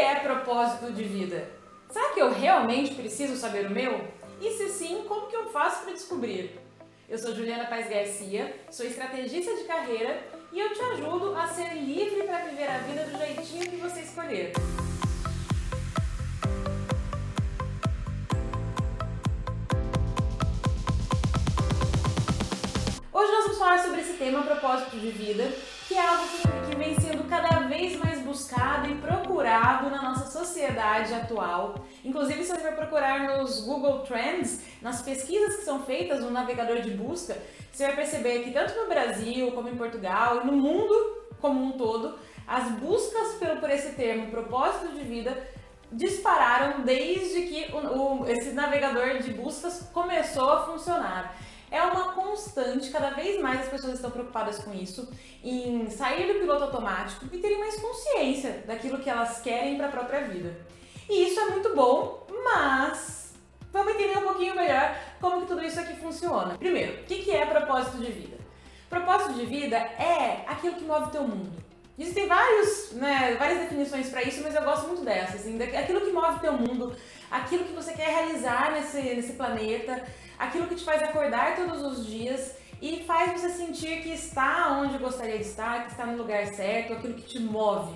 é propósito de vida? Será que eu realmente preciso saber o meu? E se sim, como que eu faço para descobrir? Eu sou Juliana Paz Garcia, sou estrategista de carreira e eu te ajudo a ser livre para viver a vida do jeitinho que você escolher. Falar sobre esse tema, propósito de vida, que é algo que, vem sendo cada vez mais buscado e procurado na nossa sociedade atual. Inclusive, se você vai procurar nos Google Trends, nas pesquisas que são feitas no navegador de busca, você vai perceber que tanto no Brasil como em Portugal e no mundo como um todo, as buscas por, por esse termo, propósito de vida, dispararam desde que o, o, esse navegador de buscas começou a funcionar é uma constante, cada vez mais as pessoas estão preocupadas com isso, em sair do piloto automático e terem mais consciência daquilo que elas querem para a própria vida. E isso é muito bom, mas vamos entender um pouquinho melhor como que tudo isso aqui funciona. Primeiro, o que é propósito de vida? Propósito de vida é aquilo que move o teu mundo. Existem vários, né, várias definições para isso, mas eu gosto muito dessa. Assim, aquilo que move o teu mundo, aquilo que você quer realizar nesse, nesse planeta, aquilo que te faz acordar todos os dias e faz você sentir que está onde gostaria de estar, que está no lugar certo, aquilo que te move.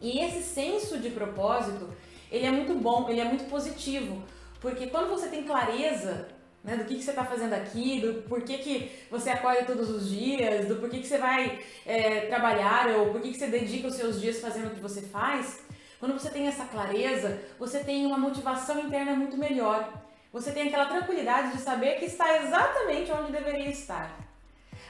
E esse senso de propósito, ele é muito bom, ele é muito positivo, porque quando você tem clareza né, do que, que você está fazendo aqui, do porquê que você acorda todos os dias, do porquê que você vai é, trabalhar ou porquê que você dedica os seus dias fazendo o que você faz, quando você tem essa clareza, você tem uma motivação interna muito melhor. Você tem aquela tranquilidade de saber que está exatamente onde deveria estar.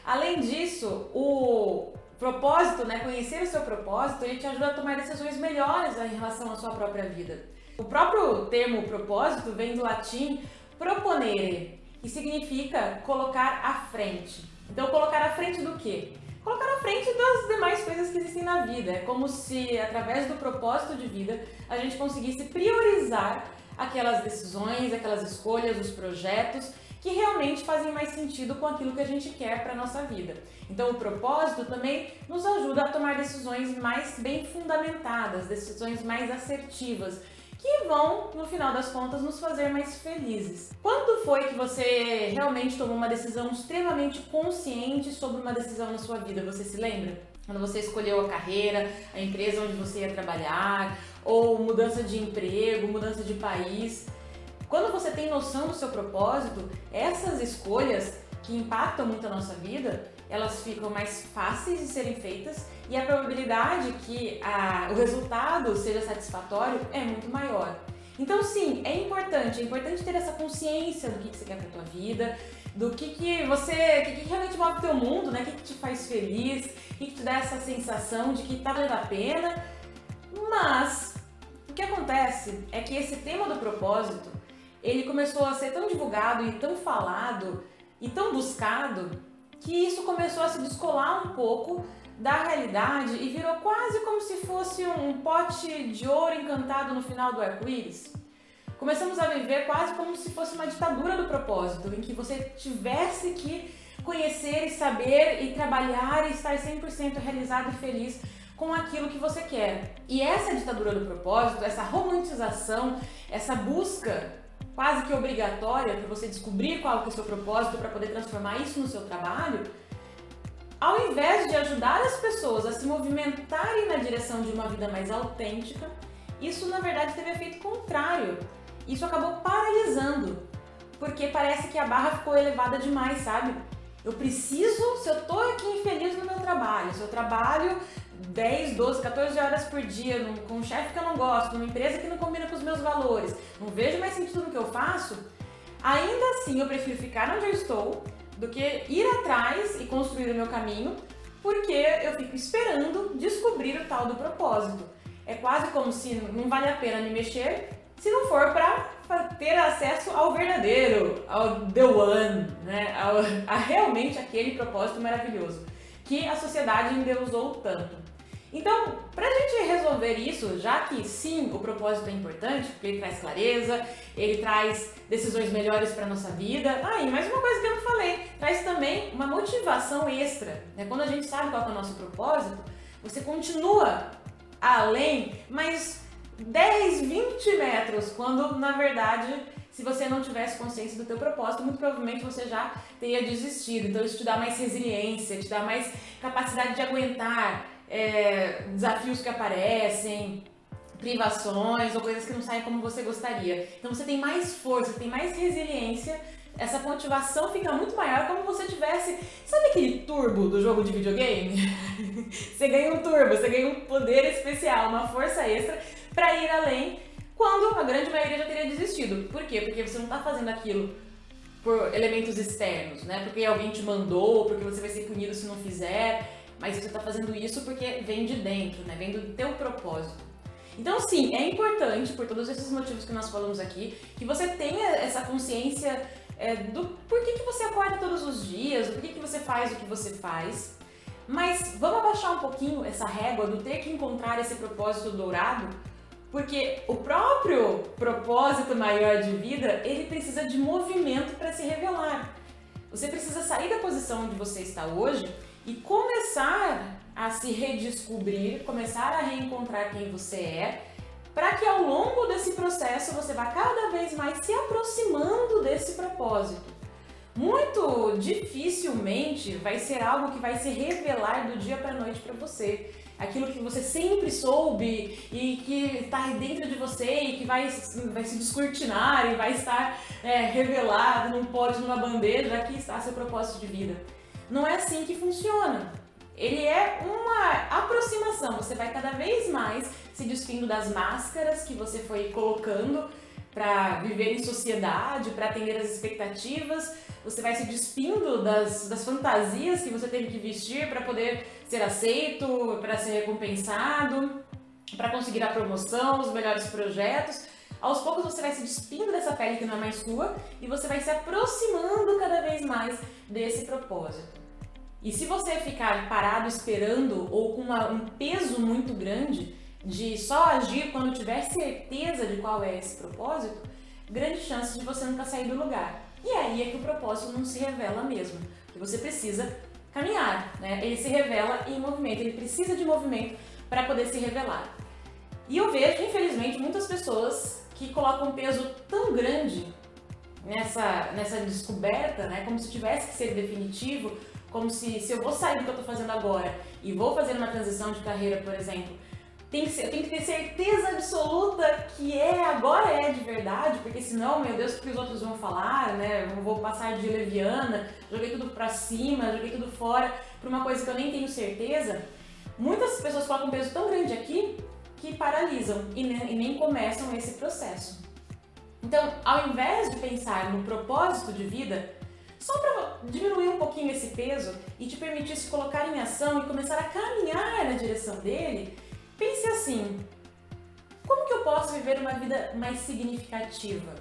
Além disso, o propósito, né, conhecer o seu propósito, ele te ajuda a tomar decisões melhores em relação à sua própria vida. O próprio termo propósito vem do latim proponere, que significa colocar à frente. Então, colocar à frente do quê? Colocar à frente das demais coisas que existem na vida. É como se, através do propósito de vida, a gente conseguisse priorizar aquelas decisões, aquelas escolhas, os projetos que realmente fazem mais sentido com aquilo que a gente quer para nossa vida. Então, o propósito também nos ajuda a tomar decisões mais bem fundamentadas, decisões mais assertivas, que vão, no final das contas, nos fazer mais felizes. Quando foi que você realmente tomou uma decisão extremamente consciente sobre uma decisão na sua vida? Você se lembra? Quando você escolheu a carreira, a empresa onde você ia trabalhar, ou mudança de emprego, mudança de país. Quando você tem noção do seu propósito, essas escolhas que impactam muito a nossa vida, elas ficam mais fáceis de serem feitas e a probabilidade que a, o resultado seja satisfatório é muito maior. Então, sim, é importante, é importante ter essa consciência do que, que você quer para tua vida, do que, que você, que, que realmente move o teu mundo, né? O que, que te faz feliz, o que, que te dá essa sensação de que tá valendo a pena. Mas o que acontece é que esse tema do propósito, ele começou a ser tão divulgado e tão falado e tão buscado que isso começou a se descolar um pouco da realidade e virou quase como se fosse um pote de ouro encantado no final do arco-íris. Começamos a viver quase como se fosse uma ditadura do propósito, em que você tivesse que conhecer e saber e trabalhar e estar 100% realizado e feliz com aquilo que você quer. E essa ditadura do propósito, essa romantização, essa busca quase que obrigatória para você descobrir qual é o seu propósito para poder transformar isso no seu trabalho, ao invés de ajudar as pessoas a se movimentarem na direção de uma vida mais autêntica, isso na verdade teve efeito contrário. Isso acabou paralisando, porque parece que a barra ficou elevada demais, sabe? Eu preciso, se eu tô aqui infeliz no meu trabalho, se eu trabalho 10, 12, 14 horas por dia com um chefe que eu não gosto, numa empresa que não combina com os meus valores, não vejo mais sentido no que eu faço, ainda assim eu prefiro ficar onde eu estou do que ir atrás e construir o meu caminho, porque eu fico esperando descobrir o tal do propósito. É quase como se não vale a pena me mexer se não for para ter acesso ao verdadeiro, ao the one, né? Ao, a realmente aquele propósito maravilhoso que a sociedade endeusou tanto. Então, para a gente resolver isso, já que sim, o propósito é importante, porque ele traz clareza, ele traz decisões melhores para nossa vida. Ah, e mais uma coisa que eu não falei, traz também uma motivação extra. Né? Quando a gente sabe qual é o nosso propósito, você continua além, mas 10, 20 metros, quando na verdade, se você não tivesse consciência do teu propósito, muito provavelmente você já teria desistido. Então isso te dá mais resiliência, te dá mais capacidade de aguentar é, desafios que aparecem, privações ou coisas que não saem como você gostaria. Então você tem mais força, tem mais resiliência essa motivação fica muito maior como você tivesse. Sabe aquele turbo do jogo de videogame? você ganha um turbo, você ganha um poder especial, uma força extra para ir além, quando a grande maioria já teria desistido. Por quê? Porque você não está fazendo aquilo por elementos externos, né? Porque alguém te mandou, porque você vai ser punido se não fizer, mas você está fazendo isso porque vem de dentro, né? Vem do teu propósito. Então, sim, é importante, por todos esses motivos que nós falamos aqui, que você tenha essa consciência é, do por que, que você acorda todos os dias, do por que, que você faz o que você faz. Mas vamos abaixar um pouquinho essa régua do ter que encontrar esse propósito dourado, porque o próprio propósito maior de vida, ele precisa de movimento para se revelar. Você precisa sair da posição onde você está hoje e começar a se redescobrir, começar a reencontrar quem você é para que ao longo desse processo você vá cada vez mais se aproximando desse propósito. Muito dificilmente vai ser algo que vai se revelar do dia para noite para você. Aquilo que você sempre soube e que está dentro de você e que vai, vai se descortinar e vai estar é, revelado num pote, numa bandeja, aqui está seu propósito de vida. Não é assim que funciona. Ele é uma aproximação, você vai cada vez mais se despindo das máscaras que você foi colocando para viver em sociedade, para atender as expectativas. Você vai se despindo das, das fantasias que você teve que vestir para poder ser aceito, para ser recompensado, para conseguir a promoção, os melhores projetos. Aos poucos você vai se despindo dessa pele que não é mais sua e você vai se aproximando cada vez mais desse propósito. E se você ficar parado esperando ou com uma, um peso muito grande, de só agir quando tiver certeza de qual é esse propósito, grande chance de você nunca sair do lugar. E aí é que o propósito não se revela mesmo, porque você precisa caminhar, né? Ele se revela em movimento, ele precisa de movimento para poder se revelar. E eu vejo, infelizmente, muitas pessoas que colocam um peso tão grande nessa, nessa descoberta, né? Como se tivesse que ser definitivo, como se, se eu vou sair do que eu estou fazendo agora e vou fazer uma transição de carreira, por exemplo, tem que ser, eu tenho que ter certeza absoluta que é, agora é de verdade, porque senão, meu Deus, o que os outros vão falar, né? Eu vou passar de leviana, joguei tudo pra cima, joguei tudo fora pra uma coisa que eu nem tenho certeza. Muitas pessoas colocam um peso tão grande aqui que paralisam e nem, e nem começam esse processo. Então, ao invés de pensar no propósito de vida, só para diminuir um pouquinho esse peso e te permitir se colocar em ação e começar a caminhar na direção dele, Pense assim: como que eu posso viver uma vida mais significativa?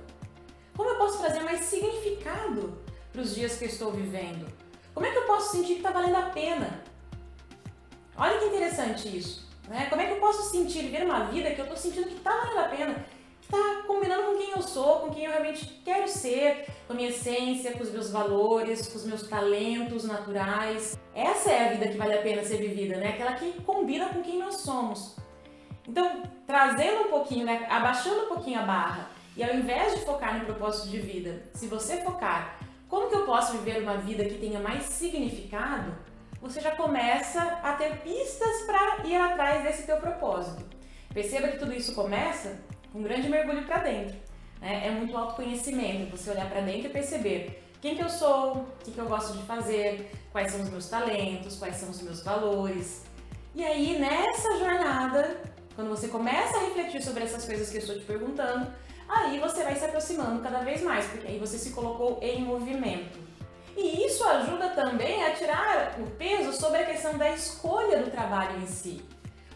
Como eu posso trazer mais significado para os dias que eu estou vivendo? Como é que eu posso sentir que está valendo a pena? Olha que interessante isso. Né? Como é que eu posso sentir, viver uma vida que eu estou sentindo que está valendo a pena? Que está combinando eu sou, com quem eu realmente quero ser, com a minha essência, com os meus valores, com os meus talentos naturais. Essa é a vida que vale a pena ser vivida, né? Aquela que combina com quem nós somos. Então, trazendo um pouquinho, né? abaixando um pouquinho a barra, e ao invés de focar no propósito de vida, se você focar como que eu posso viver uma vida que tenha mais significado, você já começa a ter pistas para ir atrás desse teu propósito. Perceba que tudo isso começa com um grande mergulho para dentro. Né? É muito autoconhecimento, você olhar para dentro e perceber quem que eu sou, o que, que eu gosto de fazer, quais são os meus talentos, quais são os meus valores. E aí, nessa jornada, quando você começa a refletir sobre essas coisas que eu estou te perguntando, aí você vai se aproximando cada vez mais, porque aí você se colocou em movimento. E isso ajuda também a tirar o peso sobre a questão da escolha do trabalho em si.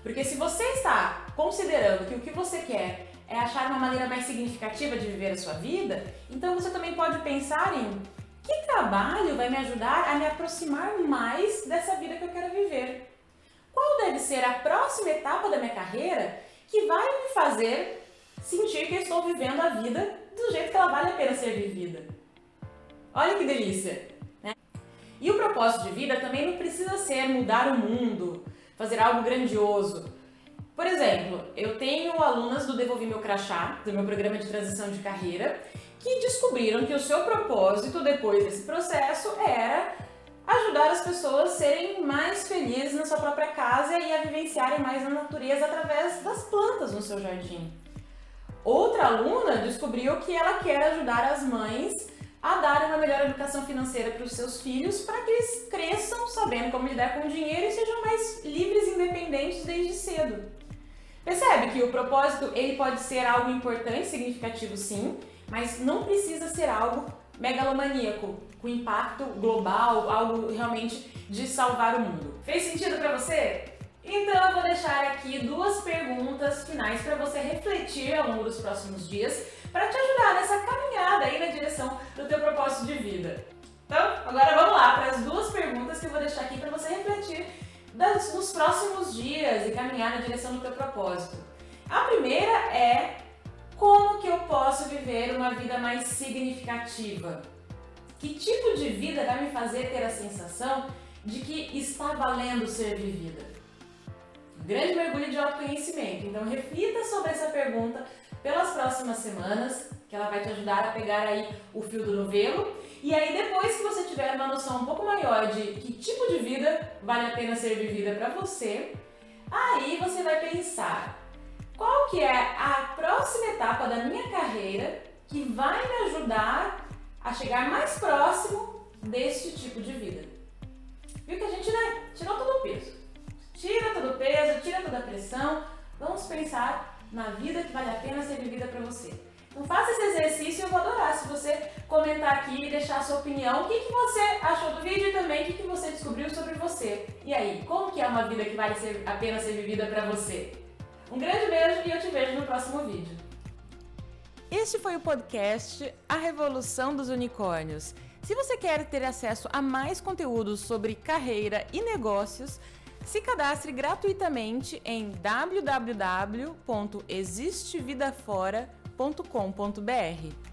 Porque se você está considerando que o que você quer é achar uma maneira mais significativa de viver a sua vida, então você também pode pensar em que trabalho vai me ajudar a me aproximar mais dessa vida que eu quero viver. Qual deve ser a próxima etapa da minha carreira que vai me fazer sentir que estou vivendo a vida do jeito que ela vale a pena ser vivida? Olha que delícia! Né? E o propósito de vida também não precisa ser mudar o mundo, fazer algo grandioso. Por exemplo, eu tenho alunas do Devolvi Meu Crachá, do meu programa de transição de carreira, que descobriram que o seu propósito depois desse processo era ajudar as pessoas a serem mais felizes na sua própria casa e a vivenciarem mais na natureza através das plantas no seu jardim. Outra aluna descobriu que ela quer ajudar as mães a dar uma melhor educação financeira para os seus filhos para que eles cresçam sabendo como lidar com o dinheiro e sejam mais livres e independentes desde cedo. Percebe que o propósito ele pode ser algo importante, significativo sim, mas não precisa ser algo megalomaníaco, com impacto global, algo realmente de salvar o mundo. Fez sentido para você? Então eu vou deixar aqui duas perguntas finais para você refletir ao longo dos próximos dias para te ajudar nessa caminhada aí na direção do teu propósito de vida. Então, agora vamos lá para as duas perguntas que eu vou deixar aqui para você refletir nos próximos dias e caminhar na direção do teu propósito. A primeira é como que eu posso viver uma vida mais significativa? Que tipo de vida vai me fazer ter a sensação de que está valendo ser vivida? Um grande mergulho de autoconhecimento. Então reflita sobre essa pergunta pelas próximas semanas, que ela vai te ajudar a pegar aí o fio do novelo. E aí depois que você tiver uma noção um pouco maior de que tipo de vida vale a pena ser vivida para você, aí você vai pensar qual que é a próxima etapa da minha carreira que vai me ajudar a chegar mais próximo deste tipo de vida. Viu que a gente né, tirou todo o peso. Tira todo o peso, tira toda a pressão. Vamos pensar na vida que vale a pena ser vivida para você. Então faça esse exercício e eu vou adorar se você comentar aqui e deixar a sua opinião. O que, que você achou do vídeo e também o que, que você descobriu sobre você. E aí, como que é uma vida que vale ser, a pena ser vivida para você? Um grande beijo e eu te vejo no próximo vídeo. Este foi o podcast A Revolução dos Unicórnios. Se você quer ter acesso a mais conteúdos sobre carreira e negócios, se cadastre gratuitamente em www.existevidafora.com.br.